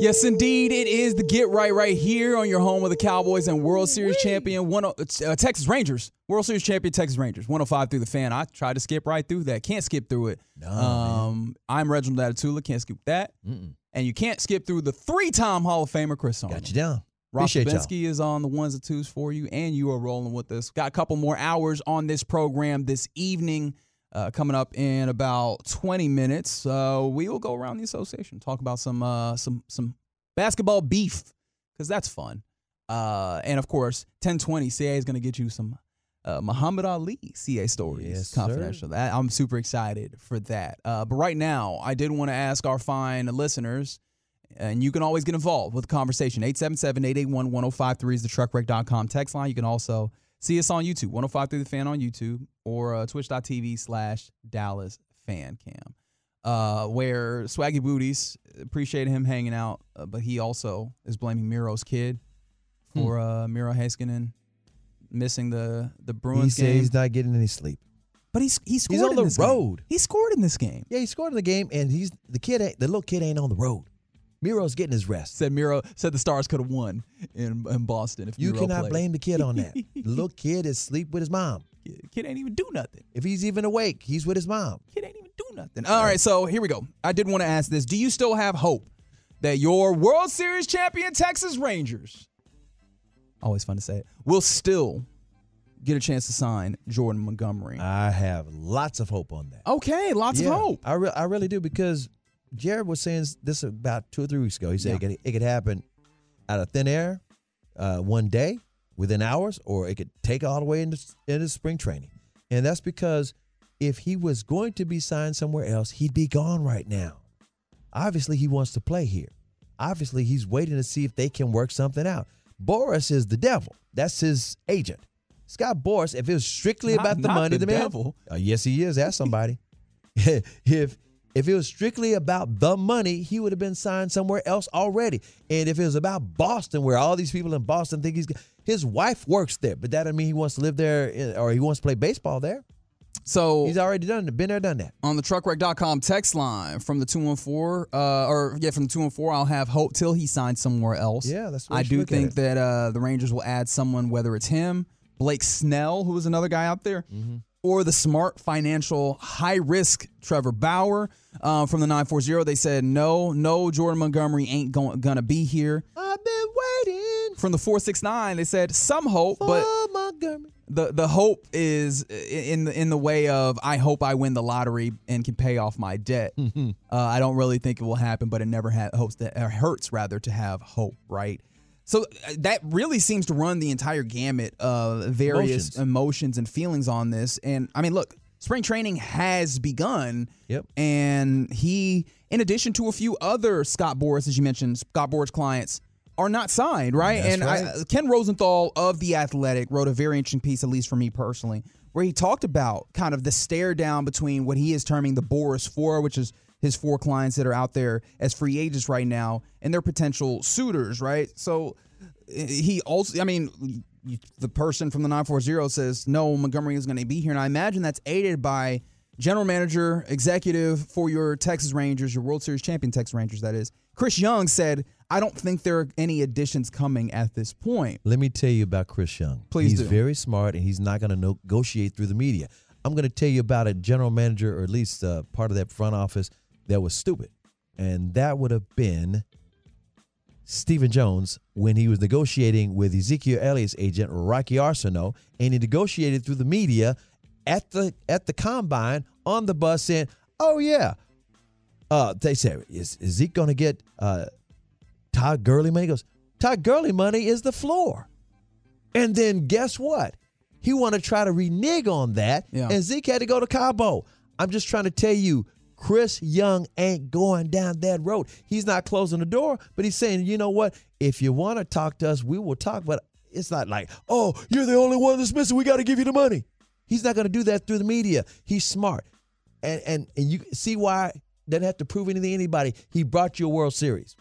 Yes, indeed. It is the Get Right right here on your home of the Cowboys and World Series champion, one, uh, Texas Rangers. World Series champion, Texas Rangers. 105 through the fan. I tried to skip right through that. Can't skip through it. No, um, I'm Reginald Adetula. Can't skip that. Mm-mm. And you can't skip through the three-time Hall of Famer, Chris Arnold. Got you down. Ross Appreciate is on the ones and twos for you, and you are rolling with us. Got a couple more hours on this program this evening. Uh, coming up in about 20 minutes, uh, we will go around the association, talk about some uh, some some basketball beef because that's fun. Uh, and of course, 1020 CA is going to get you some uh, Muhammad Ali CA stories, Yes, confidential. That, I'm super excited for that. Uh, but right now, I did want to ask our fine listeners, and you can always get involved with the conversation. 877-881-1053 is the truckwreck.com text line. You can also see us on YouTube, 1053 The Fan on YouTube, or uh, twitch.tv slash Dallas Fan Cam. Uh, where Swaggy Booties appreciated him hanging out, uh, but he also is blaming Miro's kid for uh, Miro Heiskanen missing the the He Bruins says game. he's not getting any sleep. but he's he scored on in the this game. road. He scored in this game. Yeah, he scored in the game, and he's the kid. The little kid ain't on the road. Miro's getting his rest. Said Miro said the Stars could have won in, in Boston if You Miro cannot played. blame the kid on that. the little kid is sleep with his mom. Kid, kid ain't even do nothing. If he's even awake, he's with his mom. Kid ain't even do nothing. All right, so here we go. I did want to ask this: Do you still have hope that your World Series champion Texas Rangers, always fun to say it, will still get a chance to sign Jordan Montgomery? I have lots of hope on that. okay, lots Yeah, of hope. I, re- I really do because Jared was saying this about two or three weeks ago. He said it, could, it could happen out of thin air uh, one day within hours, or it could take all the way into, into spring training. And that's because if he was going to be signed somewhere else, he'd be gone right now. Obviously, he wants to play here. Obviously, he's waiting to see if they can work something out. Boras is the devil. That's his agent. Scott Boras, if it was strictly Not- about the money, the the, man. devil. Uh, yes, he is. Ask somebody. if if it was strictly about the money, he would have been signed somewhere else already. And if it was about Boston, where all these people in Boston think he's his wife works there, but that doesn't mean he wants to live there or he wants to play baseball there. So He's already done it, been there, done that. on the truckwreck.com text line from the 214 uh or yeah from the 214 I'll have hope till he signs somewhere else. Yeah, that's I do think that uh the Rangers will add someone whether it's him, Blake Snell who was another guy out there Mm-hmm. Or the smart financial high risk Trevor Bauer uh, from the 940 they said no, no Jordan Montgomery ain't going gonna be here. I've been waiting From the 469 they said some hope but Montgomery. the the hope is in the in the way of I hope I win the lottery and can pay off my debt. Mm-hmm. uh, I don't really think it will happen, but it never ha- hopes that hurts rather to have hope, right? So uh, that really seems to run the entire gamut of various Emotions. emotions and feelings on this. And I mean, look, spring training has begun. Yep. And he, in addition to a few other Scott Boras, as you mentioned, Scott Boras clients are not signed, right? That's and I. Ken Rosenthal of The Athletic wrote a very interesting piece, at least for me personally, where he talked about kind of the stare down between what he is terming the Boras Four, which is his four clients that are out there as free agents right now, and their potential suitors, right? So eh, he also, I mean, the person from the 940 says, no, Montgomery is going to be here. And I imagine that's aided by general manager, executive for your Texas Rangers, your World Series champion Texas Rangers, that is. Chris Young said, I don't think there are any additions coming at this point. Let me tell you about Chris Young. Please he's do. very smart, and he's not going to negotiate through the media. I'm going to tell you about a general manager, or at least uh, part of that front office, that was stupid. and that would have been Stephen Jones when he was negotiating with Ezekiel Elliott's agent Rocky Arceneaux, and he negotiated through the media at the at the combine on the bus saying, "Oh yeah." Uh, they said, "Is, is Zeke going to get uh, Todd Gurley money?" He goes, "Todd Gurley money is the floor." And then guess what? He wanted to try to renege on that, Yeah. and Zeke had to go to Cabo. I'm just trying to tell you, Chris Young ain't going down that road. He's not closing the door, but he's saying, you know what? If you want to talk to us, we will talk. But it's not like, oh, you're the only one that's missing. We got to give you the money. He's not going to do that through the media. He's smart, and and and you see why doesn't have to prove anything to anybody. He brought you a World Series,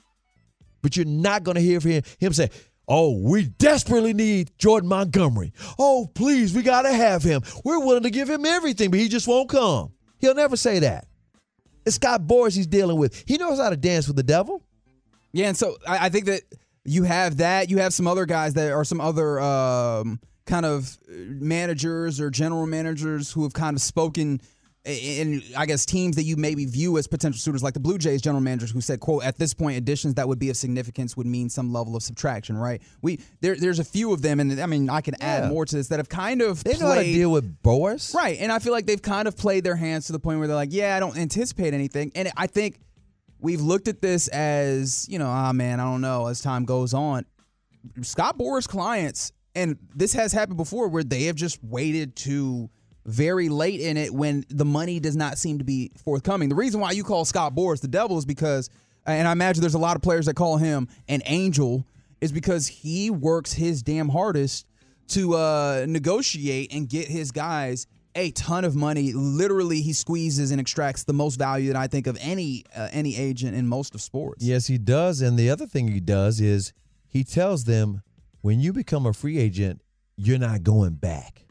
but you're not going to hear from him, him say. Oh, we desperately need Jordan Montgomery. Oh, please, we got to have him. We're willing to give him everything, but he just won't come. He'll never say that. It's Scott Boras he's dealing with. He knows how to dance with the devil. Yeah, and so I, I think that you have that. You have some other guys that are some other um, kind of managers or general managers who have kind of spoken in, I guess, teams that you maybe view as potential suitors, like the Blue Jays general managers who said, "quote At this point, additions that would be of significance would mean some level of subtraction." Right? We there, there's a few of them, and I mean, I can add Yeah. more to this that have kind of They know how to deal with Boras. Right. And I feel like they've kind of played their hands to the point where they're like, yeah, I don't anticipate anything. And I think we've looked at this as, you know, ah, man, I don't know, as time goes on. Scott Boras clients, and this has happened before where they have just waited to very late in it when the money does not seem to be forthcoming. The reason why you call Scott Boras the devil is because, and I imagine there's a lot of players that call him an angel, is because he works his damn hardest to uh, negotiate and get his guys a ton of money. Literally, he squeezes and extracts the most value that I think of any uh, any agent in most of sports. Yes, he does. And the other thing he does is he tells them when you become a free agent, you're not going back.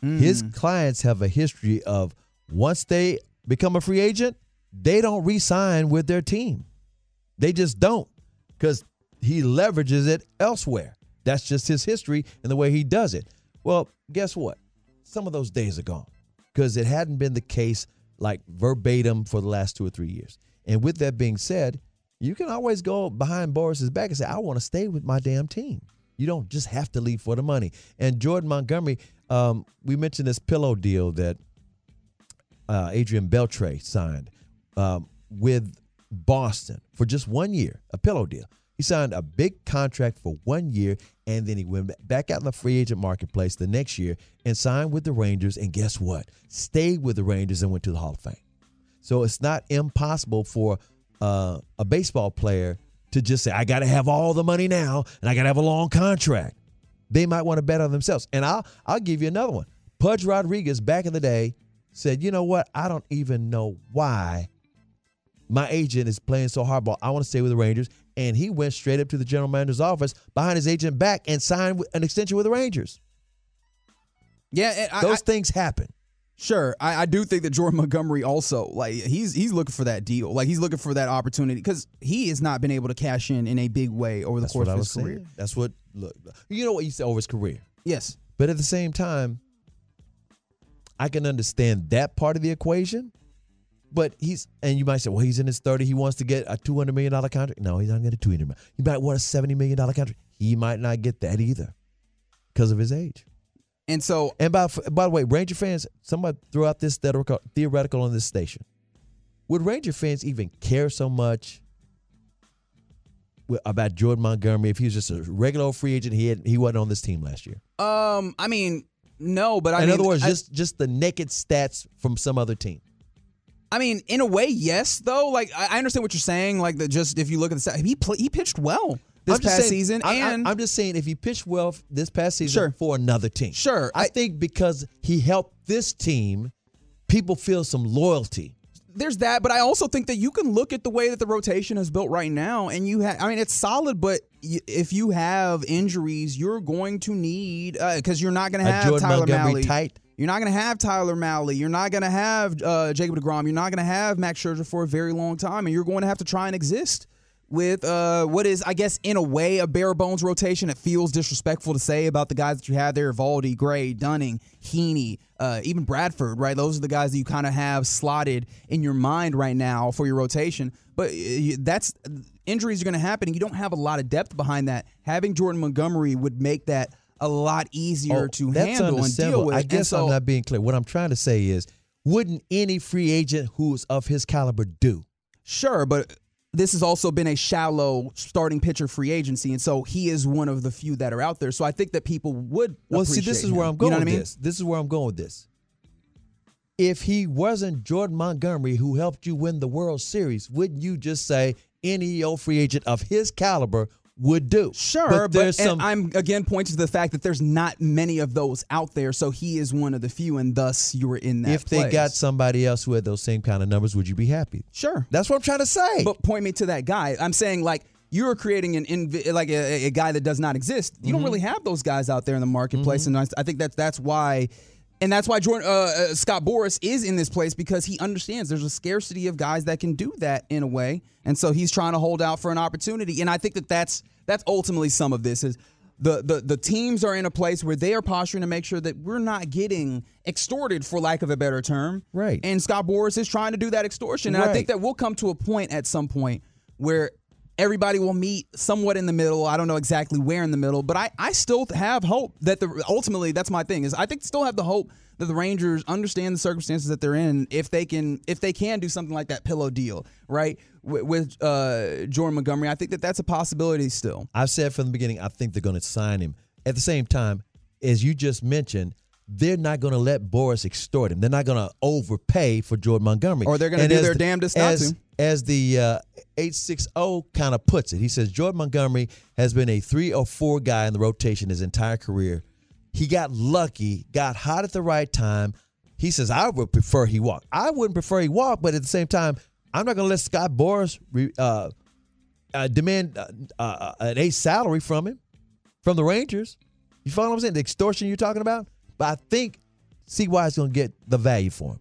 His mm. clients have a history of once they become a free agent, they don't re sign with their team. They just don't because he leverages it elsewhere. That's just his history and the way he does it. Well, guess what? Some of those days are gone because it hadn't been the case like verbatim for the last two or three years. And with that being said, you can always go behind Boras's back and say, I want to stay with my damn team. You don't just have to leave for the money. And Jordan Montgomery, um, we mentioned this pillow deal that uh, Adrian Beltre signed um, with Boston for just one year, a pillow deal. He signed a big contract for one year, and then he went back out in the free agent marketplace the next year and signed with the Rangers. And guess what? Stayed with the Rangers and went to the Hall of Fame. So it's not impossible for uh, a baseball player to just say, I got to have all the money now and I got to have a long contract. They might want to bet on themselves. And I'll, I'll give you another one. Pudge Rodriguez back in the day said, you know what? I don't even know why my agent is playing so hardball. I want to stay with the Rangers. And he went straight up to the general manager's office behind his agent back and signed an extension with the Rangers. Yeah, I- Those I- things happen. Sure, I, I do think that Jordan Montgomery also like he's he's looking for that deal, like he's looking for that opportunity because he has not been able to cash in in a big way over the That's course of his career. saying. That's what, look, you know what you said over his career. Yes, But at the same time, I can understand that part of the equation. But he's, and you might say, well, he's in his 30. He wants to get a $200 million contract. No, he's not going to get a $200 million. He might want a $70 million contract. He might not get that either because of his age. And so And by, by the way, Ranger fans, somebody threw out this theoretical, theoretical on this station. Would Ranger fans even care so much about Jordan Montgomery if he was just a regular old free agent? He had, he wasn't on this team last year. um, I mean, no, but I in mean, other words, I- just just the naked stats from some other team. I mean, in a way, yes. Though, like I I understand what you're saying. Like that, just if you look at the stat, he play, he pitched well this past saying- season, I- I- and I'm just saying if he pitched well this past season Sure. for another team, Sure, I, I- think because he helped this team, people feel some loyalty. there's that. But I also think that you can look at the way that the rotation is built right now, and you have. I mean, it's solid, but y- if you have injuries, you're going to need because you're not going to have Jordan Tyler Montgomery Mahle. tight. You're not going to have Tyler Mahle. You're not going to have uh, Jacob Degrom. You're not going to have Max Scherzer for a very long time, and you're going to have to try and exist with uh, what is, I guess, in a way, a bare bones rotation. It feels disrespectful to say about the guys that you have there: Valdi, Gray, Dunning, Heaney, uh, even Bradford. Right, those are the guys that you kind of have slotted in your mind right now for your rotation. But uh, that's injuries are going to happen, and you don't have a lot of depth behind that. Having Jordan Montgomery would make that a lot easier Oh, to that's handle and deal with. I guess so, I'm not being clear. What I'm trying to say is, wouldn't any free agent who's of his caliber do? Sure, but this has also been a shallow starting pitcher free agency, and so he is one of the few that are out there. So I think that people would. Well, see, this is where. I'm going You know what with I mean? this. This is where I'm going with this. If he wasn't Jordan Montgomery who helped you win the World Series, wouldn't you just say any old free agent of his caliber would do? Sure, but there's and some. I'm again pointing to the fact that there's not many of those out there, so he is one of the few, and thus you were in that. if they place. got somebody else who had those same kind of numbers, would you be happy? sure, That's what I'm trying to say. but point me to that guy. I'm saying like you're creating an inv- like a, a guy that does not exist. You Mm-hmm. don't really have those guys out there in the marketplace, and I, I think that's that's why. And that's why Jordan, uh, uh, Scott Boras is in this place because he understands there's a scarcity of guys that can do that in a way, and so he's trying to hold out for an opportunity. And I think that that's that's ultimately some of this is the the the teams are in a place where they are posturing to make sure that we're not getting extorted, for lack of a better term. Right. And Scott Boras is trying to do that extortion, and I think that we'll come to a point at some point where everybody will meet somewhat in the middle. I don't know exactly where in the middle, but I, I still have hope that the ultimately that's my thing is I think still have the hope that the Rangers understand the circumstances that they're in if they can if they can do something like that pillow deal right with, with uh, Jordan Montgomery. I think that that's a possibility still. I've said from the beginning, I think they're going to sign him. At the same time, as you just mentioned, they're not going to let Boras extort him. They're not going to overpay for Jordan Montgomery. Or they're gonna do as their the- damnedest not as, to. As the uh, 860 kind of puts it, he says Jordan Montgomery has been a three or four guy in the rotation his entire career. He got lucky, got hot at the right time. He says, I would prefer he walk. I wouldn't prefer he walk, but at the same time, I'm not going to let Scott Boras re, uh, uh, demand uh, uh, an ace salary from him, from the Rangers. You follow what I'm saying? The extortion you're talking about? But I think CY is going to get the value for him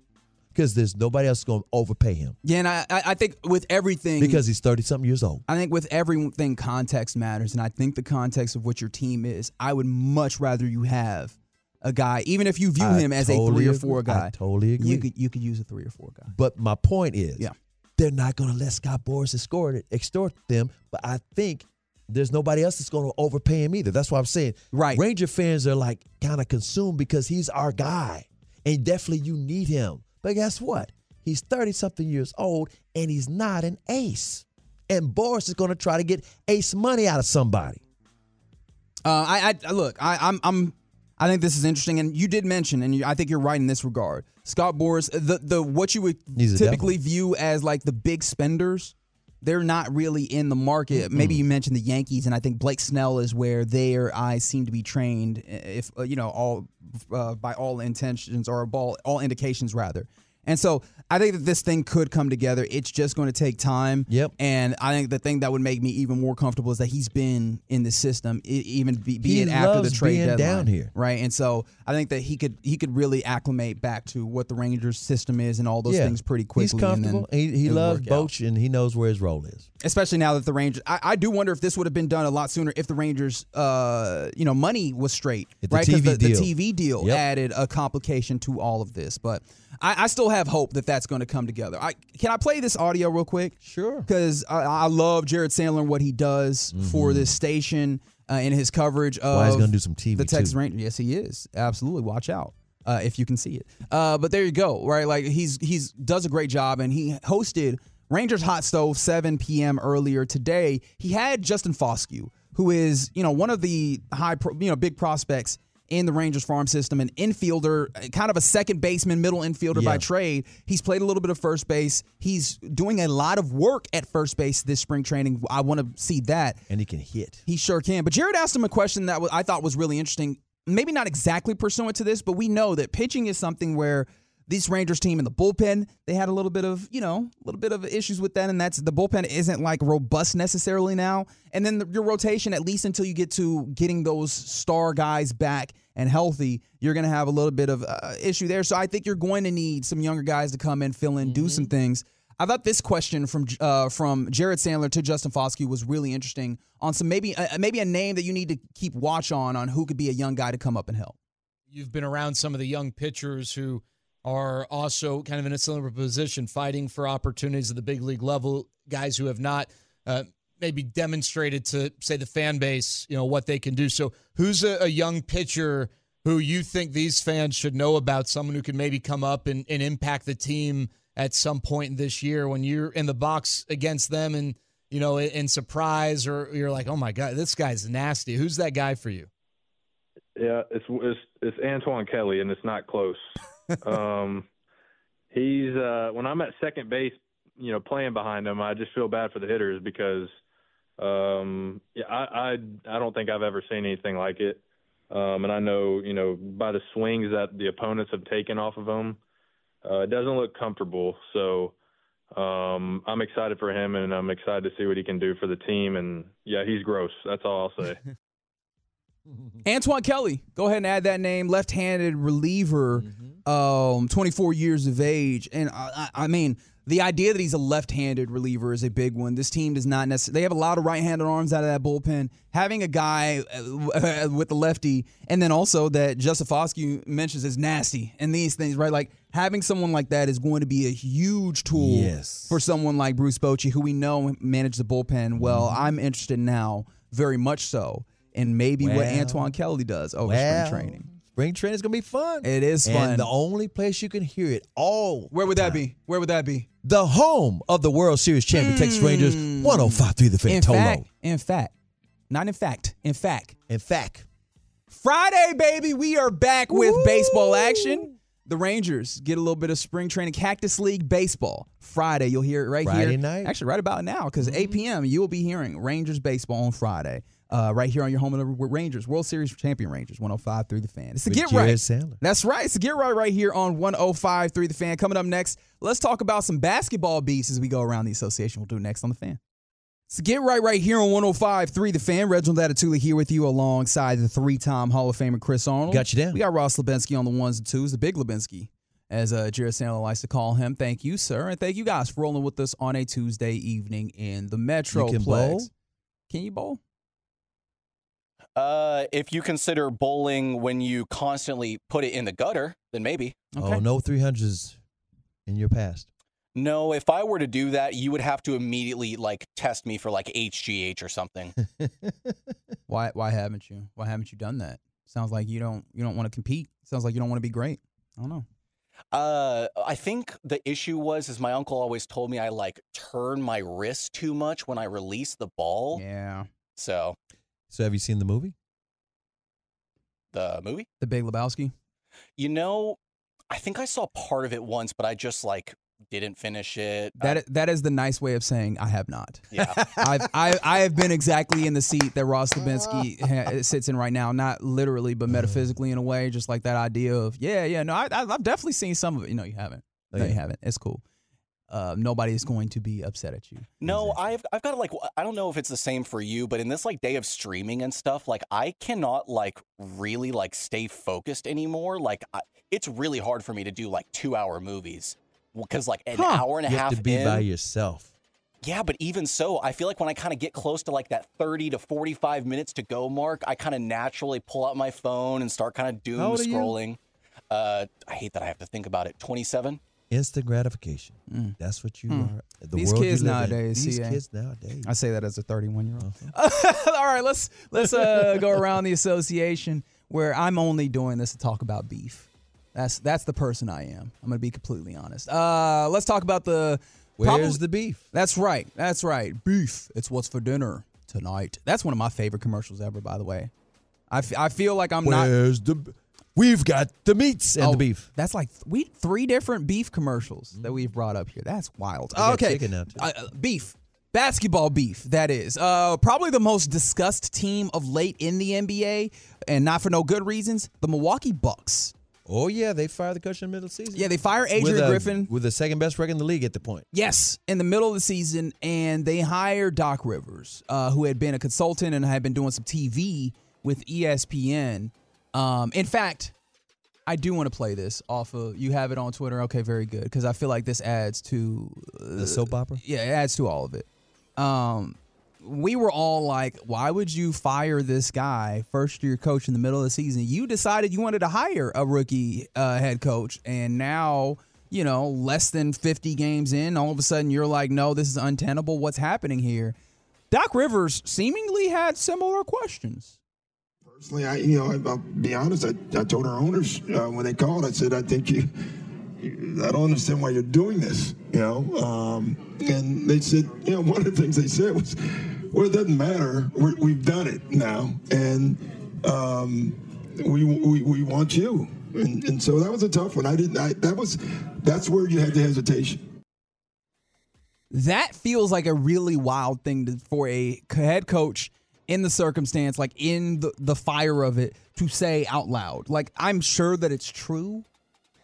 because there's nobody else going to overpay him Yeah, and I I I think with everything because he's 30 something years old. I think with everything, context matters, and I think the context of what your team is. I would much rather you have a guy, even if you view I him as totally a three or agree. four I guy. totally agree. You could you could use a three or four guy. But my point is, Yeah. they're not going to let Scott Boras extort, extort them. But I think there's nobody else that's going to overpay him either. That's why I'm saying, Right. Ranger fans are like kind of consumed because he's our guy, and definitely you need him. But guess what? He's 30 something years old, and he's not an ace. And Boras is going to try to get ace money out of somebody. Uh, I, I look, I, I'm I'm I think this is interesting, and you did mention, and you, I think you're right in this regard. Scott Boras, the the what you would typically view as like the big spenders. They're not really in the market. Maybe you mentioned the Yankees, and I think Blake Snell is where their eyes seem to be trained. If uh, you know all uh, by all intentions or all, all indications rather. And so I think that this thing could come together. It's just going to take time. Yep. And I think the thing that would make me even more comfortable is that he's been in the system, even be, be it after the trade deadline, down here. right? And so I think that he could he could really acclimate back to what the Rangers system is and all those yeah. things pretty quickly. He's comfortable. And then he he loves. Boch, and he knows where his role is. especially now that the Rangers. I, I do wonder if this would have been done a lot sooner if the Rangers, uh, you know, money was straight, If right? Because TV the, the. TV deal Yep. added a complication to all of this. But I, I still have hope that that's going to come together. I can I play this audio real quick? Sure. Because I, I love Jared Sandler and what he does for this station uh, in his coverage of. Mm-hmm. Why he's gonna do some TV The Texas too. Rangers. Yes, he is. Absolutely. Watch out. Uh, if you can see it, uh, but there you go. Right, like he's he's does a great job, and he hosted Rangers Hot Stove 7 p.m. earlier today. He had Justin Foscue, who is you know one of the high pro, you know big prospects in the Rangers farm system, an infielder, uh, kind of a second baseman, middle infielder by trade. He's played a little bit of first base. He's doing a lot of work at first base this spring training. I want to see that. And he can hit. He sure can. But Jared asked him a question that I thought was really interesting. Maybe not exactly pursuant to this, but we know that pitching is something where this Rangers team in the bullpen, they had a little bit of, you know, a little bit of issues with that. And that's the bullpen isn't like robust necessarily now. And then the, your rotation, at least until you get to getting those star guys back and healthy, you're going to have a little bit of uh, issue there. So I think you're going to need some younger guys to come in, fill in, do some things. I thought this question from uh, from Jared Sandler to Justin Foscue was really interesting on some maybe uh, maybe a name that you need to keep watch on on who could be a young guy to come up and help. You've been around some of the young pitchers who are also kind of in a similar position, fighting for opportunities at the big league level. Guys who have not uh, maybe demonstrated to say the fan base, you know, what they can do. So, who's a, a young pitcher who you think these fans should know about? Someone who can maybe come up and, and impact the team at some point this year when you're in the box against them and you know in, surprise or you're like, oh my god, this guy's nasty. Who's that guy for you? Yeah, it's it's it's Antoine Kelly, and it's not close. um, he's uh, when I'm at second base, you know, playing behind him, I just feel bad for the hitters because um, yeah, I, I I don't think I've ever seen anything like it. Um, and I know, you know, by the swings that the opponents have taken off of him, uh, it doesn't look comfortable. So um, I'm excited for him, and I'm excited to see what he can do for the team. And yeah, he's gross. That's all I'll say. Antoine Kelly, go ahead and add that name. Left-handed reliever, um, 24 years of age, and I, I, I mean the idea that he's a left-handed reliever is a big one. This team does not necessarily. They have a lot of right-handed arms out of that bullpen. Having a guy uh, with the lefty, and then also that Justin Foscue mentions is nasty and these things, right? Like having someone like that is going to be a huge tool Yes. for someone like Bruce Bochy, who we know managed the bullpen well. I'm interested now, very much so, in maybe what Antoine Kelly does over Well, spring training. Spring training is gonna be fun. It is fun. And the only place you can hear it all. Where would that be? Where would that be? The home of the World Series champion Texas Rangers, 105.3 The Fan. Hmm. In Tolo. fact, in fact, not in fact, in fact, In fact, Friday, baby, we are back with baseball action. The Rangers get a little bit of spring training, Cactus League baseball. Friday, you'll hear it right Friday here. night. Actually, right about now, because 8 p.m. you will be hearing Rangers baseball on Friday. Uh, right here on your home of the Rangers, World Series champion Rangers, 105 through the fan. It's the With Get Jared Right. Sandler. That's right. It's the Get Right right here on 105 through the fan. Coming up next, let's talk about some basketball beats as we go around the association. We'll do next on the fan. So get right right here on 105.3 The Fan. Reginald Adetula here with you alongside the three-time Hall of Famer Chris Arnold. Got you down. We got Ross Lebinsky on the ones and twos, the big Lebinsky, as uh, Jared Sandler likes to call him. Thank you, sir. And thank you guys for rolling with us on a Tuesday evening in the Metroplex. can bowl? Can you bowl? Uh, if you consider bowling when you constantly put it in the gutter, then maybe. oh, no 300s in your past. No, if I were to do that, you would have to immediately like test me for like HGH or something. Why why haven't you? Why haven't you done that? Sounds like you don't you don't want to compete. Sounds like you don't want to be great. I don't know. Uh, I think the issue was is my uncle always told me I like turn my wrist too much when I release the ball. Yeah. So So have you seen the movie? the movie, The Big Lebowski. you know, I think I saw part of it once, but I just like didn't finish it. That I- that is the nice way of saying I have not. yeah. I've I, I have been exactly in the seat that Ross Lebinsky ha- uh, sits in right now, not literally but mm-hmm. metaphysically in a way, just like that idea of yeah yeah no I, I- I've definitely seen some of it. No, you haven't. Oh, no, you haven't. It's cool. Uh, nobody is going to be upset at you. No, I've I've got like I don't know if it's the same for you, but in this like day of streaming and stuff, like I cannot like really like stay focused anymore. Like I, it's really hard for me to do like two hour movies because like an Huh. hour and a You half have to be in, by yourself. yeah, but even so, I feel like when I kind of get close to like that thirty to forty five minutes to go mark, I kind of naturally pull out my phone and start kind of doom How old are you? scrolling. Uh, I hate that I have to think about it. Twenty seven. Instant gratification. That's what you are. The Mm. These kids in. nowadays, These CA. kids nowadays. I say that as a 31 year old. Uh-huh. All right, let's let's uh, go around the association where I'm only doing this to talk about beef. That's that's the person I am. I'm gonna be completely honest. Uh, let's talk about the. Where's the beef? That's right. That's right. Beef. It's what's for dinner tonight. That's one of my favorite commercials ever. By the way, I, f- I feel like I'm not. Where's the? We've got the meats and Oh, the beef. That's like th- we three different beef commercials that we've brought up here. That's wild. okay. Uh, uh, beef, basketball beef. That is uh, probably the most discussed team of late in the NBA, and not for no good reasons. The Milwaukee Bucks. Oh yeah, they fired the coach in the middle of the season. Yeah, they fire Adrian with a, Griffin. with the second best record in the league at the point. Yes, in the middle of the season, and they hired Doc Rivers, uh, who had been a consultant and had been doing some TV with ESPN. Um, in fact, I do want to play this off of. You have it on Twitter. Okay, very good. Because I feel like this adds to The soap opera? Yeah, it adds to all of it. Um, we were all like, why would you fire this guy, first year coach in the middle of the season? You decided you wanted to hire a rookie uh, head coach, and now you know less than 50 games in, all of a sudden you're like, no, this is untenable. What's happening here? Doc Rivers seemingly had similar questions. Personally, I you know I, I'll be honest. I, I told our owners uh, when they called, I said I think you. I don't understand why you're doing this. You know, um, and they said you know one of the things they said was, well, it doesn't matter. We're, we've done it now, and um, we, we we want you. And, and so that was a tough one. I didn't. I, that was that's where you had the hesitation. That feels like a really wild thing to, for a head coach in the circumstance, like in the, the fire of it, to say out loud. Like, I'm sure that it's true,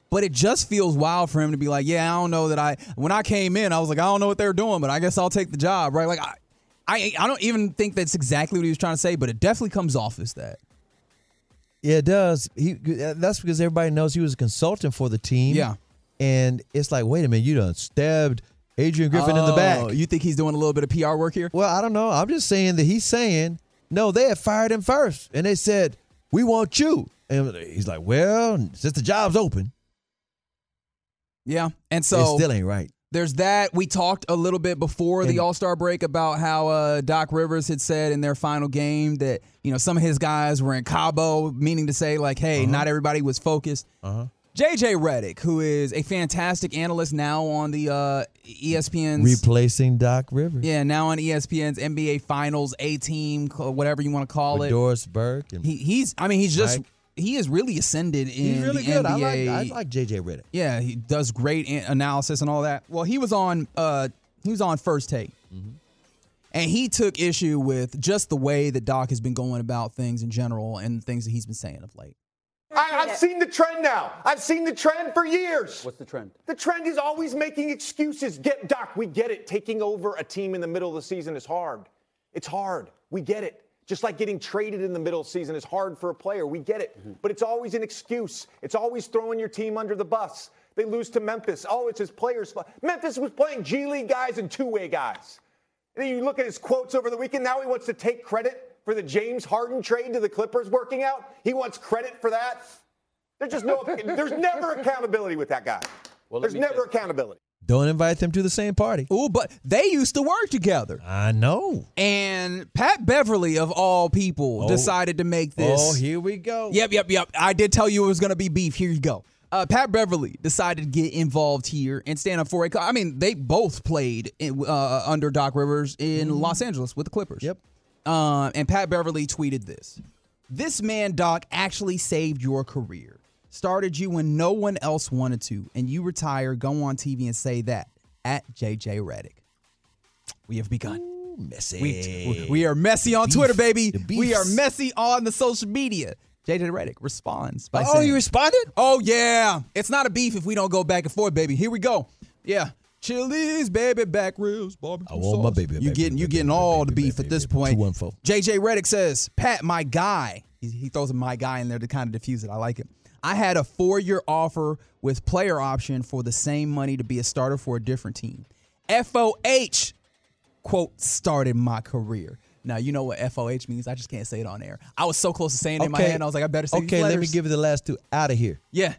but it just feels wild for him to be like, yeah, I don't know that I, when I came in, I was like, I don't know what they're doing, but I guess I'll take the job, right? Like, I, I, I don't even think that's exactly what he was trying to say, but it definitely comes off as that. Yeah, it does. He that's because everybody knows he was a consultant for the team. Yeah. And it's like, wait a minute, you done stabbed Adrian Griffin in the back. Oh, You think he's doing a little bit of PR work here? Well, I don't know. I'm just saying that he's saying, no, they had fired him first. And they said, we want you. And he's like, well, since the job's open, Yeah. And so it still ain't right. There's that. We talked a little bit before the All Star break about how uh, Doc Rivers had said in their final game that you know some of his guys were in Cabo, meaning to say like, hey, not everybody was focused. Uh-huh. JJ Redick, who is a fantastic analyst now on the uh, ESPN's Replacing Doc Rivers. yeah, now on ESPN's NBA Finals A Team, whatever you want to call With it. Doris Burke. And He, he's, I mean, he's just Mike. he is really ascended in he's really the good. NBA. I like, I like JJ Redick. Yeah, he does great analysis and all that. Well, he was on uh he was on first take. And he took issue with just the way that Doc has been going about things in general and things that he's been saying of late. I, I've seen the trend now. I've seen the trend for years. What's the trend? The trend is always making excuses. Get Doc, we get it. Taking over a team in the middle of the season is hard. It's hard. We get it. Just like getting traded in the middle of the season is hard for a player. We get it. Mm-hmm. But it's always an excuse. It's always throwing your team under the bus. They lose to Memphis. Oh, it's his players' Memphis was playing G League guys and two-way guys. And then you look at his quotes over the weekend. Now he wants to take credit for the James Harden trade to the Clippers working out. He wants credit for that. There's just no. there's never accountability with that guy. there's never accountability. Don't invite them to the same party. Ooh, but they used to work together. I know. And Pat Beverley of all people Oh. decided to make this Oh, here we go. Yep, yep, yep. I did tell you it was going to be beef. Here you go. Uh, Pat Beverley decided to get involved here and stand up for it. I mean, they both played in, uh, under Doc Rivers in Los Angeles with the Clippers. Yep. Uh, and Pat Beverley tweeted this This man, Doc, actually saved your career. Started you when no one else wanted to, and you retire, go on TV and say that at JJ Redick. We have begun. Messy. We, we are messy on beef- Twitter, baby. We are messy on the social media. JJ Redick responds by Oh, saying, "Oh, you responded? Oh yeah, it's not a beef if we don't go back and forth, baby. Here we go. Yeah, Chili's, baby, back ribs, barbecue I want my baby, You baby, getting you getting baby, all the beef at this point. 214. JJ Redick says, Pat, my guy. He, he throws a my guy in there to kind of diffuse it. I like it. I had a four year offer with player option for the same money to be a starter for a different team. FOH quote started my career. Now you know what FOH means. I just can't say it on air. I was so close to saying it in my head. I was like, I better say. Okay, let me give you the last two. Out of here. Yeah,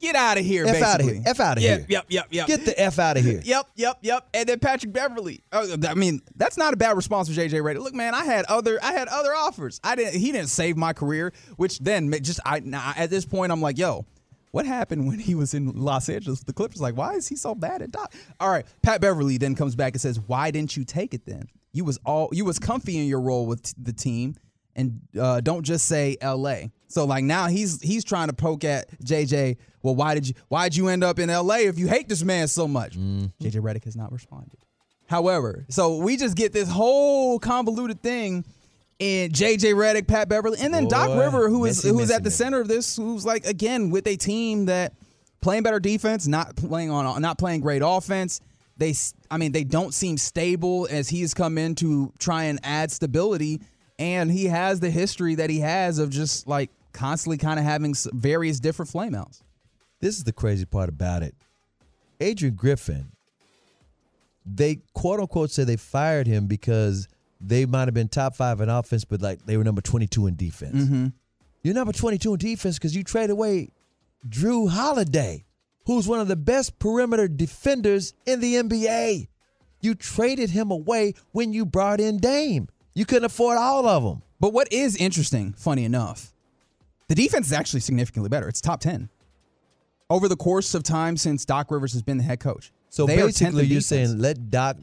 get out of here. F basically. out of here. F out of Yep, here. Yep, yep, yep. Get the F out of here. Yep, yep, yep. And then Patrick Beverley. Oh, I mean, that's not a bad response for JJ Redick. Look, man, I had other, I had other offers. I didn't. He didn't save my career. Which then just, I now, at this point, I'm like, yo, what happened when he was in Los Angeles? with The Clippers, like, why is he so bad at Doc? All right, Pat Beverley then comes back and says, why didn't you take it then? You was all, you was comfy in your role with the team, and uh, don't just say L.A. So like now he's he's trying to poke at JJ. Well, why did you why did you end up in L.A. if you hate this man so much? JJ Redick has not responded. However, so we just get this whole convoluted thing in JJ Redick, Pat Beverley, and then Doc Boy, River, who is who is at the messy. center of this, who's like again with a team that playing better defense, not playing on not playing great offense. They, s- I mean, they don't seem stable as he's come in to try and add stability, and he has the history that he has of just like constantly kind of having various different flameouts. This is the crazy part about it. Adrian Griffin, they quote unquote say they fired him because they might have been top five in offense, but like they were number 22 in defense. Mm-hmm. You're number 22 in defense because you traded away Jrue Holiday, who's one of the best perimeter defenders in the NBA. You traded him away when you brought in Dame. You couldn't afford all of them. But what is interesting, funny enough, the defense is actually significantly better. It's top 10 over the course of time since Doc Rivers has been the head coach. So They are 10th in basically, you're defense. saying let Doc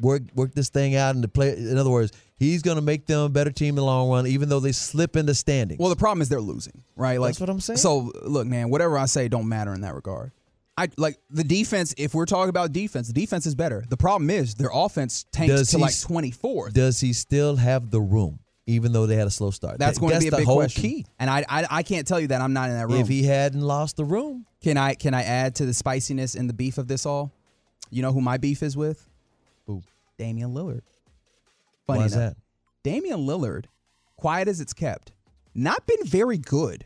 work work this thing out and the play. In other words, he's going to make them a better team in the long run, even though they slip in the standings. Well, the problem is they're losing, right? Like That's what I'm saying. So look, man, whatever I say don't matter in that regard. I like the defense. If we're talking about defense, the defense is better. The problem is their offense tanked Does to like s- 24th. Does he still have the room, even though they had a slow start? That's Th- going to be a big whole question. key. And I, I I can't tell you that I'm not in that room. If he hadn't lost the room, can I can I add to the spiciness and the beef of this all? You know who my beef is with? Who? Damian Lillard. Funny Why is enough, that? Damian Lillard, quiet as it's kept, not been very good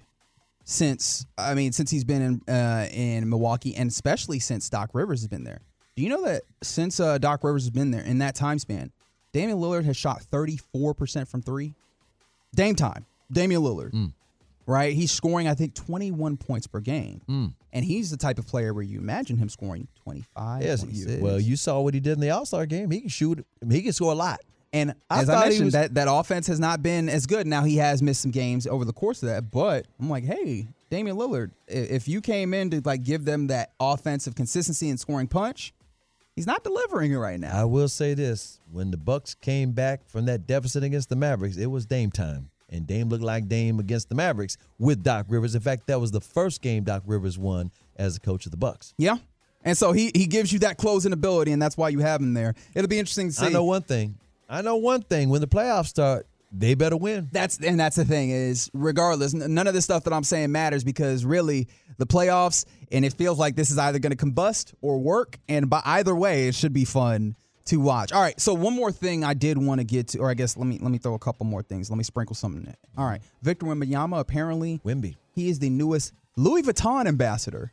since I mean since he's been in uh, in Milwaukee and especially since Doc Rivers has been there. Do you know that since uh, Doc Rivers has been there in that time span, Damian Lillard has shot 34% from 3? Dame time. Damian Lillard. Mm. Right? He's scoring I think 21 points per game. Mm. And he's the type of player where you imagine him scoring 25, yes. you- 26. well, you saw what he did in the All Star game. He can shoot. He can score a lot. And I as I mentioned, was- that, that offense has not been as good. Now he has missed some games over the course of that, but I'm like, hey, Damian Lillard, if you came in to like give them that offensive consistency and scoring punch, he's not delivering it right now. I will say this: when the Bucks came back from that deficit against the Mavericks, it was Dame time, and Dame looked like Dame against the Mavericks with Doc Rivers. In fact, that was the first game Doc Rivers won as the coach of the Bucks. Yeah. And so he he gives you that closing ability, and that's why you have him there. It'll be interesting to see. I know one thing. I know one thing. When the playoffs start, they better win. That's and that's the thing is regardless, none of this stuff that I'm saying matters because really the playoffs and it feels like this is either going to combust or work, and by either way, it should be fun to watch. All right, so one more thing I did want to get to, or I guess let me let me throw a couple more things. Let me sprinkle something in. All right, Victor Wembanyama apparently Wemby. he is the newest Louis Vuitton ambassador.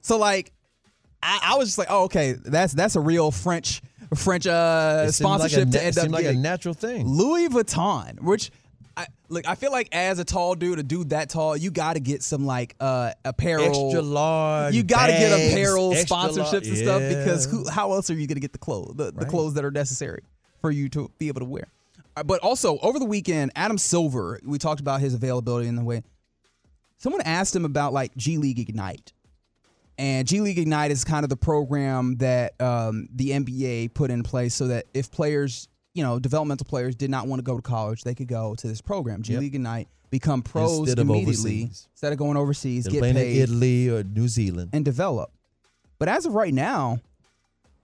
So like, I, I was just like, oh okay, that's that's a real French French uh, seemed like a sponsorship to end seemed up like a getting. natural thing. Louis Vuitton, which I look, I feel like as a tall dude, a dude that tall, you got to get some like uh apparel, Extra large You got to get apparel sponsorships and stuff because who? How else are you going to get the clothes, the, the clothes that are necessary for you to be able to wear? Uh, But also over the weekend, Adam Silver, we talked about his availability in the way. Someone asked him about like G League Ignite. And G League Ignite is kind of the program that um, the NBA put in place so that if players, you know, developmental players did not want to go to college, they could go to this program. G Yep. League Ignite, become pros Instead immediately overseas. instead of going overseas, They're get playing paid in Italy or New Zealand. and develop. But as of right now,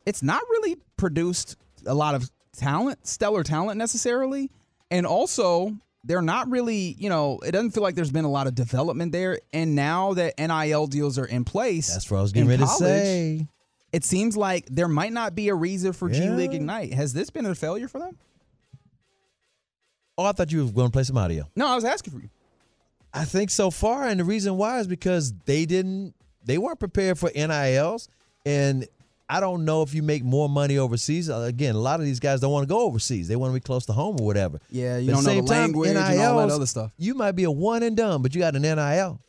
it's not really produced a lot of talent, stellar talent necessarily. And also, they're not really, you know, it doesn't feel like there's been a lot of development there. And now that NIL deals are in place, That's what I was getting ready college, to say. It seems like there might not be a reason for G League Ignite. Has this been a failure for them? Oh, I thought you were going to play some audio. No, I was asking for you. I think so far, and the reason why is because they didn't, they weren't prepared for NILs, and I don't know if you make more money overseas. Uh, Again, a lot of these guys don't want to go overseas; they want to be close to home or whatever. Yeah, you But don't know the language and all that other stuff. You might be a one and done, but you got an NIL.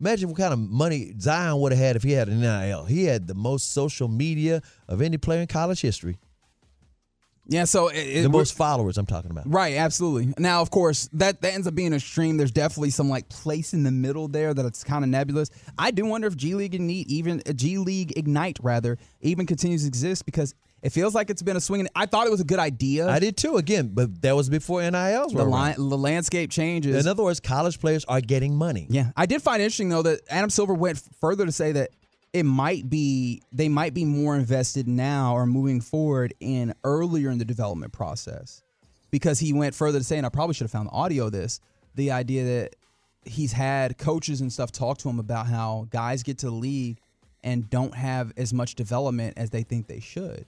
Imagine what kind of money Zion would have had if he had an NIL. He had the most social media of any player in college history. Yeah, so it, it- the most followers I'm talking about. Right, absolutely. Now, of course, that, that ends up being a stream. There's definitely some like place in the middle there that it's kind of nebulous. I do wonder if G League Ignite, even uh, G League Ignite, rather, even continues to exist because it feels like it's been a swing. I thought it was a good idea. I did too. Again, but that was before NILs the line, the landscape changes. In other words, college players are getting money. Yeah, I did find interesting though that Adam Silver went further to say that it might be they might be more invested now or moving forward in earlier in the development process because he went further to saying I probably should have found the audio of this the idea that he's had coaches and stuff talk to him about how guys get to the league and don't have as much development as they think they should.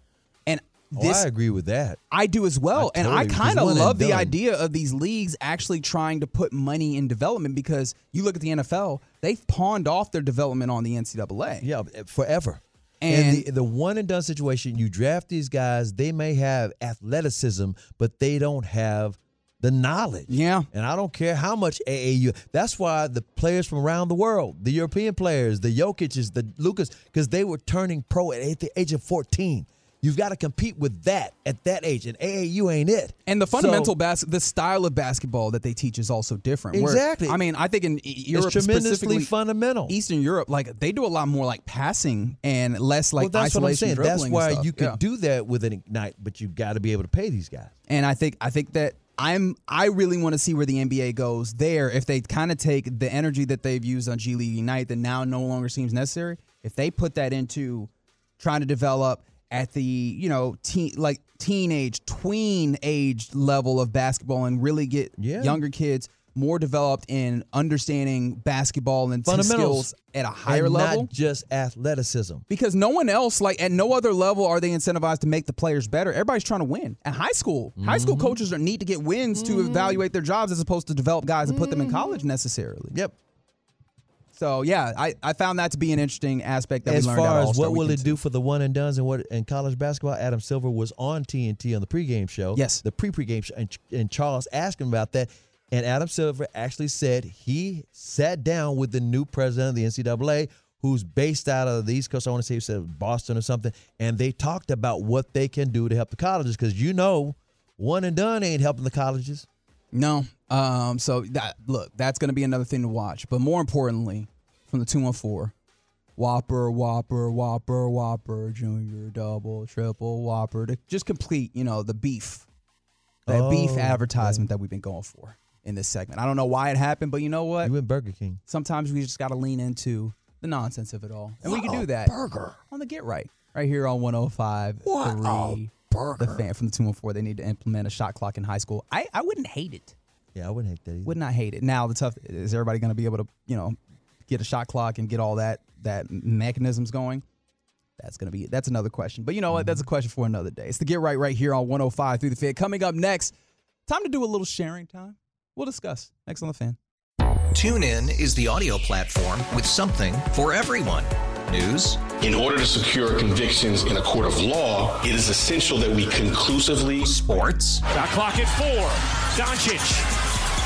And Oh, I agree with that. I do as well. I and I totally- kind of love the idea of these leagues actually trying to put money in development because you look at the NFL, they've pawned off their development on the NCAA. Yeah, forever. And- And, the, the one and done situation, you draft these guys, they may have athleticism, but they don't have the knowledge. Yeah. And I don't care how much AAU. That's why the players from around the world, the European players, the Jokic's, the Lucas, because they were turning pro at the age of 14. You've got to compete with that at that age, and AAU ain't it. And the So- fundamental bas- the style of basketball that they teach is also different. Where- Exactly. I mean, I think in Europe, tremendously specifically fundamental. Eastern Europe, like they do a lot more like passing and less like well, that's what I'm isolation saying. That's why you could Yeah. do that with an ignite, but you've got to be able to pay these guys. And I think I think that I'm I really want to see where the NBA goes there if they kind of take the energy that they've used on G League Ignite that now no longer seems necessary. If they put that into trying to develop at the you know teen like teenage tween age level of basketball and really get Yeah. younger kids more developed in understanding basketball and Fundamentals skills at a higher level not just athleticism. because no one else like at no other level are they incentivized to make the players better everybody's trying to win at high school high school Mm-hmm. coaches are need to get wins to evaluate their jobs as opposed to develop guys and put them in college necessarily Yep. So yeah i, I found that to be an interesting aspect that as we learned far as what will it do for the one and dones and what in college basketball, Adam Silver was on TNT on the pregame show. Yes. the pre pregame show, and, and Charles asked him about that, and Adam Silver actually said he sat down with the new president of the NCAA, who's based out of the East Coast. I want to say he said Boston or something, and they talked about what they can do to help the colleges because you know, one and done ain't helping the colleges. no um so that look that's going to be another thing to watch but more importantly from the 214 Whopper, Whopper, Whopper, Whopper, Junior, Double, Triple, Whopper to just complete, you know, the beef, that beef Oh, advertisement that we've been going for in this segment. I don't know why it happened, but you know what? You went Burger King. Sometimes we just got to lean into the nonsense of it all, and we can do that Burger. on the Get Right right here on 105 3 The fan from the 214. They need to implement a shot clock in high school. I, I wouldn't hate it. Yeah, I wouldn't hate that either. Would not hate it. Now the tough is everybody going to be able to you know get a shot clock and get all that that mechanisms going. That's gonna be that's another question. But you know what? Mm-hmm. That's a question for another day. It's the get right right here on 105 through the fan. Coming up next, time to do a little sharing time. We'll discuss next on the fan. TuneIn is the audio platform with something for everyone. News, In order to secure convictions in a court of law, it is essential that we conclusively sports, Shot clock at four. Doncic.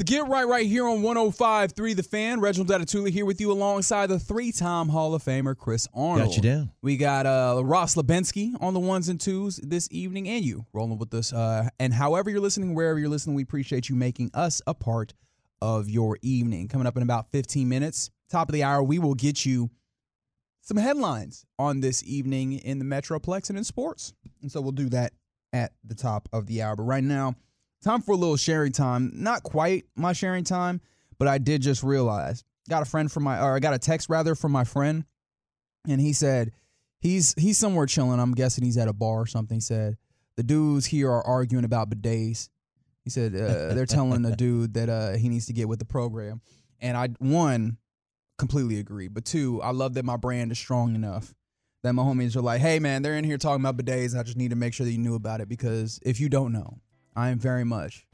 The Get Right right here on 105.3 The Fan. Reginald Adetula here with you alongside the three-time Hall of Famer Chris Arnold. Got you down. We got uh, Ross Lebensky on the ones and twos this evening, and you rolling with us. Uh, and however you're listening, wherever you're listening, we appreciate you making us a part of your evening. Coming up in about 15 minutes, top of the hour, we will get you some headlines on this evening in the Metroplex and in sports. And so we'll do that at the top of the hour. But right now, time for a little sharing time. Not quite my sharing time, but I did just realize. Got a friend from my or I got a text rather from my friend, and he said he's he's somewhere chilling. I'm guessing he's at a bar or something. He said the dudes here are arguing about bidets. He said uh, they're telling the dude that uh, he needs to get with the program, and I one completely agree. But two, I love that my brand is strong enough that my homies are like, hey man, they're in here talking about bidets. I just need to make sure that you knew about it because if you don't know, I am very much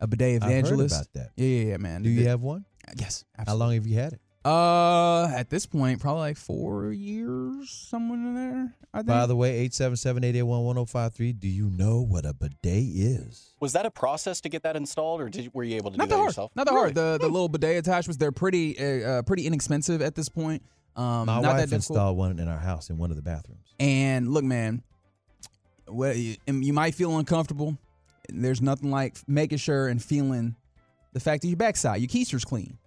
a bidet I've heard evangelist. about that. Yeah, yeah, yeah, man. Do you have one? Yes. How long have you had it? Uh, at this point, probably like four years, somewhere in there. I think. By the way, 877-881-1053, do you know what a bidet is? Was that a process to get that installed, or did, were you able to not do that that hard. yourself? Not that hard. The the little bidet attachments, they're pretty uh, uh, pretty inexpensive at this point. Um, My not wife that difficult. installed one in our house in one of the bathrooms. And look, man, well, you, you might feel uncomfortable. There's nothing like making sure and feeling the fact that your backside, your keister's clean.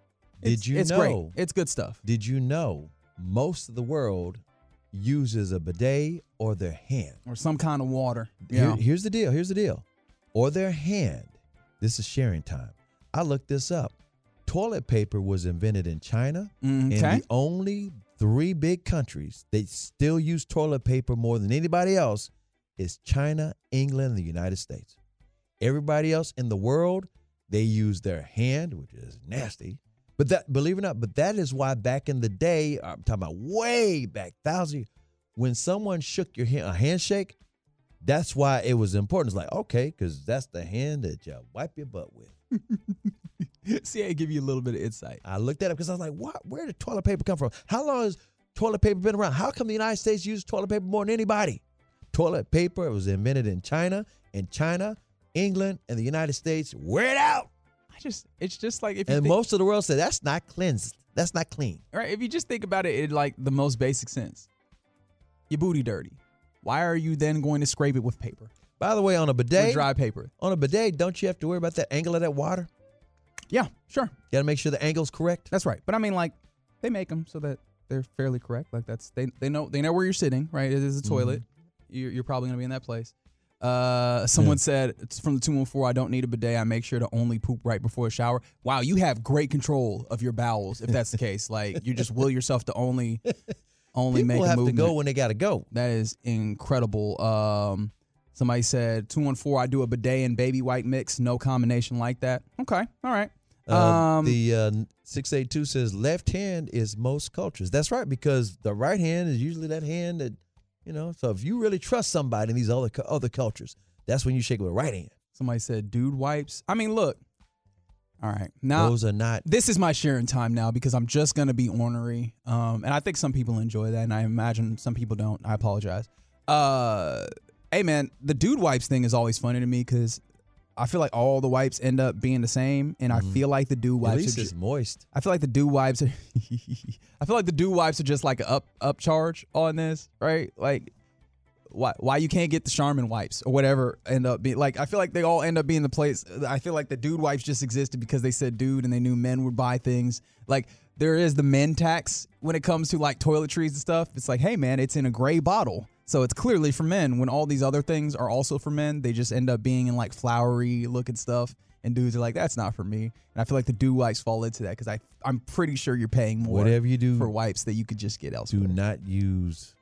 Did It's- you it's know? great. It's good stuff. Did you know most of the world uses a bidet or their hand? Or some kind of water. Here- Yeah. here's the deal. Here's the deal. Or their hand. This is sharing time. I looked this up. Toilet paper was invented in China, Mm, okay. and the only three big countries that still use toilet paper more than anybody else is China, England, and the United States. Everybody else in the world, they use their hand, which is nasty. But that, believe it or not, but that is why back in the day, I'm talking about way back, thousand, when someone shook your hand, a handshake, that's why it was important. It's like, okay, because that's the hand that you wipe your butt with. See, I give you a little bit of insight. I looked that up because I was like, what? Where did toilet paper come from? How long has toilet paper been around? How come the United States uses toilet paper more than anybody? Toilet paper was invented in China, and China, England, and the United States wear it out. I just, it's just like if you And think- most of the world said that's not cleansed. That's not clean. right? If you just think about it in like the most basic sense, your booty dirty. Why are you then going to scrape it with paper? By the way, on a With bidet, dry paper. on a bidet, don't you have to worry about that angle of that water? Yeah, sure. You Got to make sure the angle's correct. That's right. But I mean, like, they make them so that they're fairly correct. Like that's they they know they know where you're sitting. Right, it is a mm-hmm. toilet. You're, you're probably gonna be in that place. Uh, someone said it's from the two one four. I don't need a bidet. I make sure to only poop right before a shower. Wow, you have great control of your bowels. If that's the case, like you just will yourself to only only People make a have to go when they got to go. That is incredible. Um, somebody said two one four. I do a bidet and baby white mix. No combination like that. Okay, all right. Uh, Um, the uh, 682 says left hand is most cultures. That's right, because the right hand is usually that hand that, you know, so if you really trust somebody in these other other cultures, that's when you shake with the right hand. Somebody said dude wipes. I mean, look. All right. Now Those are not. this is my sharing time now because I'm just gonna be ornery. Um, and I think some people enjoy that, and I imagine some people don't. I apologize. Uh, hey man, the dude wipes thing is always funny to me because I feel like all the wipes end up being the same, and I feel like the dude Mm-hmm. At wipes. least are it's ju- moist. I feel like the dude wipes are. I feel like the dude wipes are just like an up up charge on this, right? Like, why why you can't get the Charmin wipes or whatever end up being like? I feel like they all end up being the place. I feel like the dude wipes just existed because they said dude and they knew men would buy things. Like there is the men tax when it comes to like toiletries and stuff. It's like, hey man, it's in a gray bottle. So it's clearly for men. When all these other things are also for men, they just end up being in like flowery looking stuff. And dudes are like, that's not for me. And I feel like the dude wipes fall into that because I I'm pretty sure you're paying more Whatever you do, for wipes that you could just get elsewhere. do not use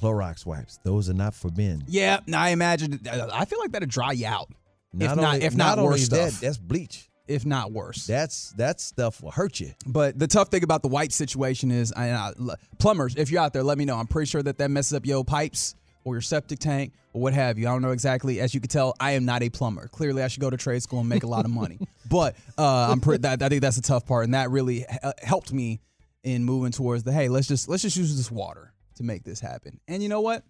Clorox wipes. Those are not for men. Yeah, I imagine. I feel like that'll dry you out. Not if not, only, if not, only worse that, stuff. that's bleach. If not worse. That's that stuff will hurt you. But the tough thing about the wipe situation is, I, I, plumbers, if you're out there, let me know. I'm pretty sure that that messes up your pipes or your septic tank or what have you. I don't know exactly. As you can tell, I am not a plumber. Clearly, I should go to trade school and make a lot of money. But uh, I'm pretty. That, I think that's the tough part, and that really uh, helped me in moving towards the hey, let's just let's just use this water to make this happen. And you know what?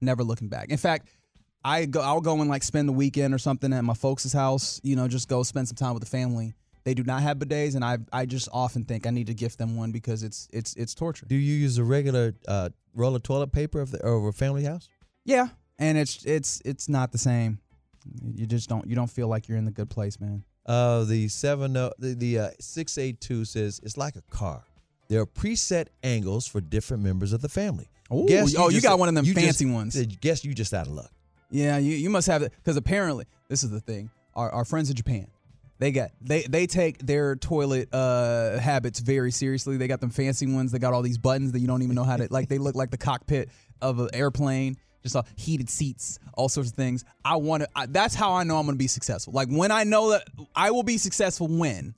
Never looking back. In fact. I go, I'll go and like spend the weekend or something at my folks' house. You know, just go spend some time with the family. They do not have bidets, and I I just often think I need to gift them one because it's it's it's torture. Do you use a regular uh, roll of toilet paper of the, over a family house? Yeah, and it's it's it's not the same. You just don't you don't feel like you're in the good place, man. Uh, the seven uh, the the uh, six eight two says it's like a car. There are preset angles for different members of the family. Ooh, Guess oh, you got one of them you just- fancy ones. Guess you just out of luck. Yeah, you, you must have it because apparently this is the thing. Our, our friends in Japan, they got they they take their toilet uh, habits very seriously. They got them fancy ones. They got all these buttons that you don't even know how to like. They look like the cockpit of an airplane. Just all heated seats, all sorts of things. I want to. That's how I know I'm going to be successful. Like when I know that I will be successful when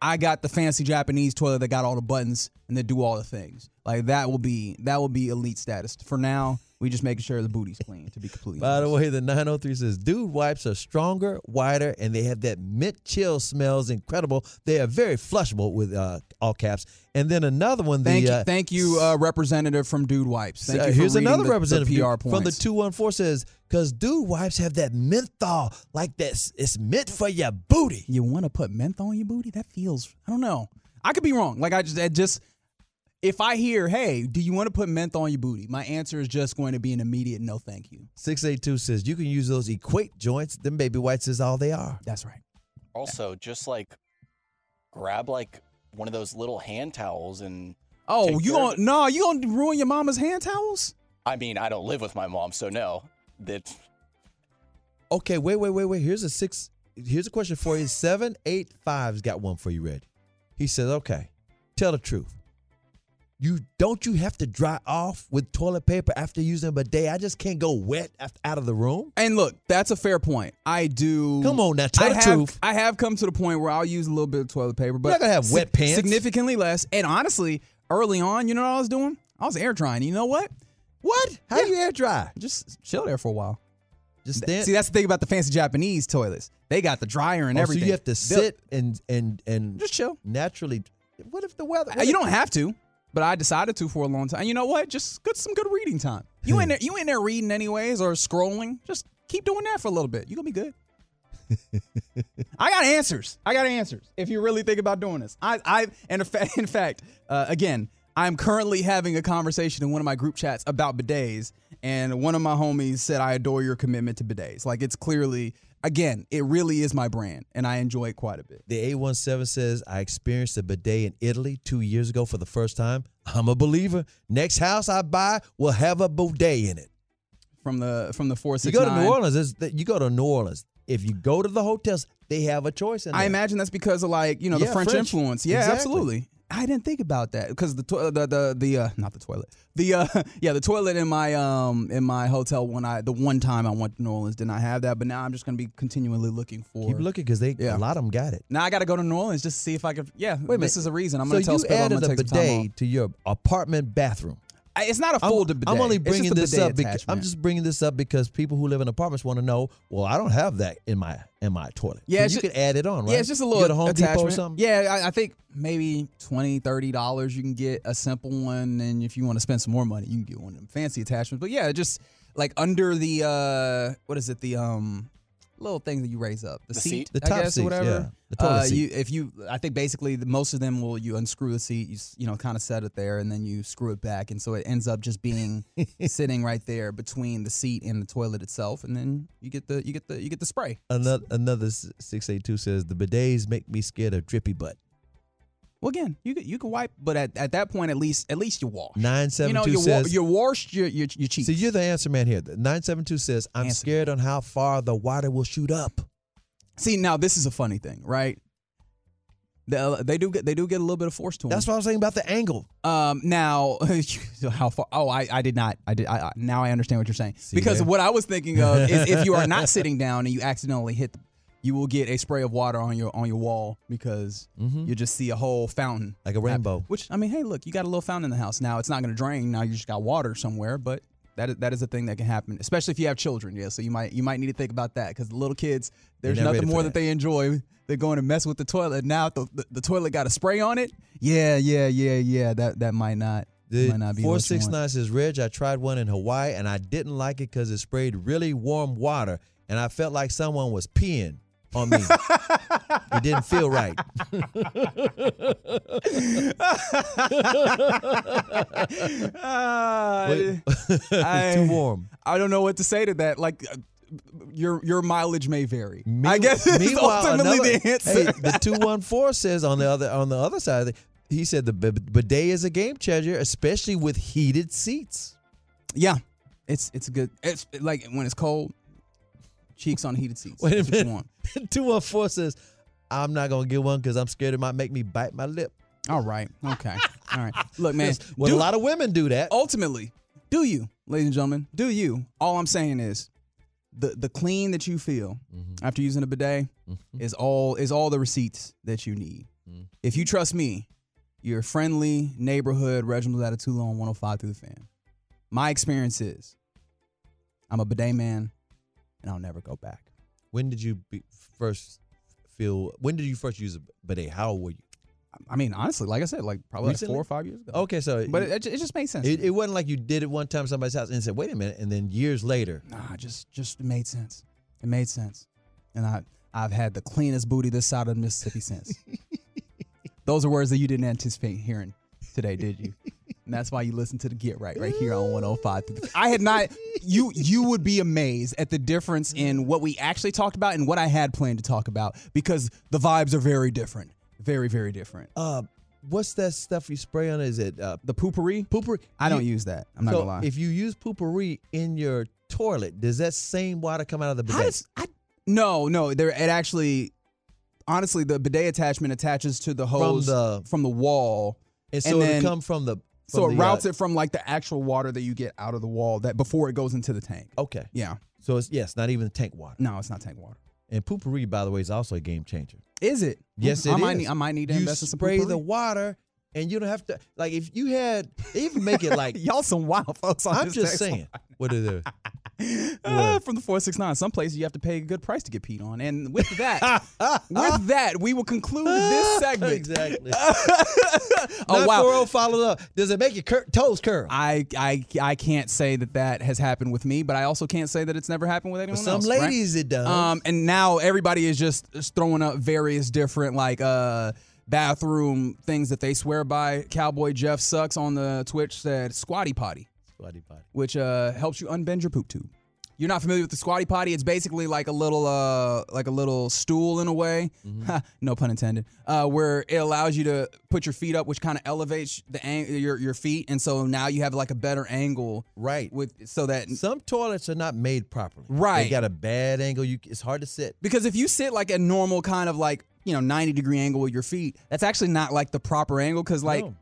I got the fancy Japanese toilet that got all the buttons and that do all the things. Like that will be that will be elite status. For now, we just making sure the booty's clean. To be completely By the way, the 903 says, dude wipes are stronger, wider, and they have that mint chill smells incredible. They are very flushable with uh, all caps. And then another one, the Thank you, uh, thank you, uh, representative from Dude Wipes. Thank you for here's another the- the representative PR from the 214 says, because dude wipes have that menthol, like this. It's meant for your booty. You want to put menthol on your booty? That feels. I don't know. I could be wrong. Like I just, I just. If I hear, "Hey, do you want to put menthol on your booty?" My answer is just going to be an immediate no, thank you. 682 says, you can use those equate joints. Them baby whites is all they are. That's right. Also, just like grab like one of those little hand towels and. Oh, you don't gonna no? You gonna ruin your mama's hand towels? I mean, I don't live with my mom, so no. That Okay, wait, wait, wait, wait. Here's a six. Here's a question for you. Seven, eight, five's got one for you ready. He says, okay, tell the truth. You don't you have to dry off with toilet paper after using a bidet? I just can't go wet after, out of the room. And look, that's a fair point. I do. Come on now, tell I the have, truth. I have come to the point where I'll use a little bit of toilet paper, but not gonna have wet pants. Significantly less. And honestly, early on, you know what I was doing? I was air drying. You know what? What? How do you air dry? Just chill there for a while. Just stand. See, that's the thing about the fancy Japanese toilets. They got the dryer and Oh, everything. So you have to They'll- sit and and and just chill. Naturally, what if the weather? Uh, You don't have to, but I decided to for a long time. You know what? Just good some good reading time. You in there you in there reading anyways or scrolling. Just keep doing that for a little bit. You gonna be good. I got answers. I got answers. If you really think about doing this, I I and in fact, in fact uh, again, I'm currently having a conversation in one of my group chats about bidets, and one of my homies said, "I adore your commitment to bidets." Like it's clearly, again, it really is my brand, and I enjoy it quite a bit. The A17 says, I experienced a bidet in Italy two years ago for the first time. I'm a believer. Next house I buy will have a bidet in it. From the from the four You go to New Orleans, you go to New Orleans. If you go to the hotels, they have a choice. I imagine that's because of like you know the French, French. influence. Yeah, Exactly. absolutely. I didn't think about that because the to- the the the uh, not the toilet the uh yeah the toilet in my um in my hotel when I the one time I went to New Orleans did not have that but now I'm just gonna be continually looking for Keep looking because they Yeah. a lot of them got it. now I got to go to New Orleans just to see if I could yeah Wait this minute. is a reason I'm so gonna tell you Spill I'm added gonna a bidet to your apartment bathroom. It's not a I'm- full bidet. I'm only bringing this up because I'm just bringing this up because people who live in apartments want to know. Well, I don't have that in my in my toilet. Yeah, you ju- can add it on, right? Yeah, it's just a little Home attachment. Depot or something. Yeah, I, I think maybe 20 dollars you can get a simple one, and if you want to spend some more money, you can get one of them fancy attachments. But yeah, just like under the uh, what is it? The um, little things that you raise up, the, The seat, seat? The I top guess, seats, or whatever. yeah. The toilet uh, seat. You, if you, I think basically the, most of them will you unscrew the seat, you you know, kind of set it there, and then you screw it back, and so it ends up just being sitting right there between the seat and the toilet itself, and then you get the you get the you get the spray. Another another six eight two says the bidets make me scared of drippy butt. Well, again, you could you could wipe, but at, at that point, at least at least you wash. Nine seven You know, two you, wa- says you washed your your, your cheeks. See, you're the answer man here. Nine seven two says I'm Answer scared on how far the water will shoot up. See, now this is a funny thing, right? The, they do get they do get a little bit of force to them. That's what I was saying about the angle. Um, now how far? Oh, I, I did not. I did. I, I- now I understand what you're saying because there? what I was thinking of is if you are not sitting down and you accidentally hit, the, you will get a spray of water on your on your wall because mm-hmm. you just see a whole fountain Like a rainbow. Which I mean, hey, look, you got a little fountain in the house. Now it's not going to drain. Now you just got water somewhere, but that is, that is a thing that can happen, especially if you have children. Yeah, so you might you might need to think about that because little kids, there's nothing more that. that. they enjoy. They're going to mess with the toilet. Now the, the, the toilet got a spray on it. Yeah, yeah, yeah, yeah. That that might not The might not be four six nine says, Reg, I tried one in Hawaii and I didn't like it because it sprayed really warm water and I felt like someone was peeing on me. it didn't feel right. Wait. I- Too warm. I don't know what to say to that. Like, uh, your your mileage may vary. I guess Meanwhile, ultimately another- the answer. Hey, the two one four says on the other on the other side, he said the b- bidet is a game changer, especially with heated seats. yeah, it's it's a good. It's like when it's cold, cheeks on heated seats. Wait a That's what you minute. want. two one four says, I'm not gonna get one because I'm scared it might make me bite my lip. All right. Okay. All right. Look, man. Well, do- a lot of women do that. ultimately, do you, ladies and gentlemen, do you? All I'm saying is, the the clean that you feel Mm-hmm. after using a bidet is all is all the receipts that you need. If you trust me, your friendly neighborhood Reginald Adetula on 105 through the fan. My experience is I'm a bidet man and I'll never go back. When did you be, first feel? When did you first use a bidet? How old were you? I mean, honestly, like I said, like probably like four or five years ago. Okay, so But it, it just made sense. It, it wasn't like you did it one time somebody's house and said, "Wait a minute," and then years later, Nah, just just it made sense. It made sense. And I I've had the cleanest booty this side of Mississippi since. Those are words that you didn't anticipate hearing today, did you? And that's why you listen to the Get Right right here on 105. I had not you you would be amazed at the difference in what we actually talked about and what I had planned to talk about because the vibes are very different. Very, very different. uh, what's that stuff you spray on? Is it uh, The Poo-Pourri? Poo-Pourri? I don't You- use that. I'm not so gonna lie. If you use Poo-Pourri in your toilet, does that same water come out of the bidet? Does I, no, no, there it actually honestly the bidet attachment attaches to the hose from the- from the wall. and so then- it come from the. So it the, routes uh, it from like the actual water that you get out of the wall that before it goes into the tank. Okay, Yeah. so it's yes, not even the tank water. No, it's not tank water. And Poo-Pourri, by the way, is also a game changer. Is it? Yes, it I is. might need, I might need to you invest in some spray the water, and you don't have to like if you had even make it like Y'all some wild folks on I'm just text line. saying. What is it? Uh, from the 469. Some places you have to pay a good price to get peed on. And with that, with that, we will conclude this segment. exactly. oh, Not wow. 40 followed up. Does it make your cur- toes curl? I, I I can't say that that has happened with me, but I also can't say that it's never happened with anyone some else. right? ladies it does. Um, and now everybody is just throwing up various different like uh bathroom things that they swear by. Cowboy Jeff sucks on the Twitch said squatty potty, Squatty potty. which uh helps you unbend your poop tube. You're not familiar with the squatty potty? It's basically like a little uh like a little stool in a way. Mm-hmm. no pun intended. Uh, where it allows you to put your feet up, which kind of elevates the ang- your your feet, and so now you have like a better angle. Right. With so that Some toilets are not made properly. Right. They got a bad angle. You it's hard to sit. Because if you sit like a normal kind of like, you know, 90 degree angle with your feet, that's actually not like the proper angle because like No.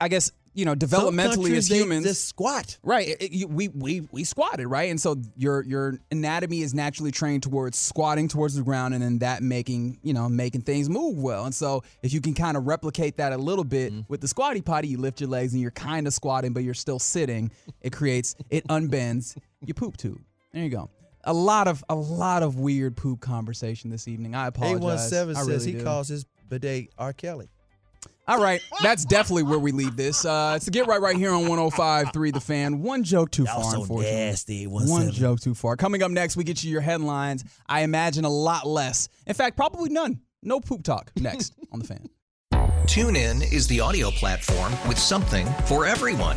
I guess, you know, developmentally as they humans just squat. Right. it- it- you- we we we squatted, right? And so your your anatomy is naturally trained towards squatting towards the ground and then that making, you know, making things move well. And so if you can kind of replicate that a little bit mm-hmm. with the squatty potty, you lift your legs and you're kind of squatting, but you're still sitting. It creates it unbends your poop tube. There you go. A lot of a lot of weird poop conversation this evening. I apologize. A17 says really he do. calls his bidet R. Kelly. All right, that's definitely where we leave this. Uh, it's to get right right here on 105.3 The Fan. One joke too far, so unfortunately. nasty, One joke too far. Coming up next, we get you your headlines. I imagine a lot less. In fact, probably none. No poop talk next on The Fan. TuneIn is the audio platform with something for everyone.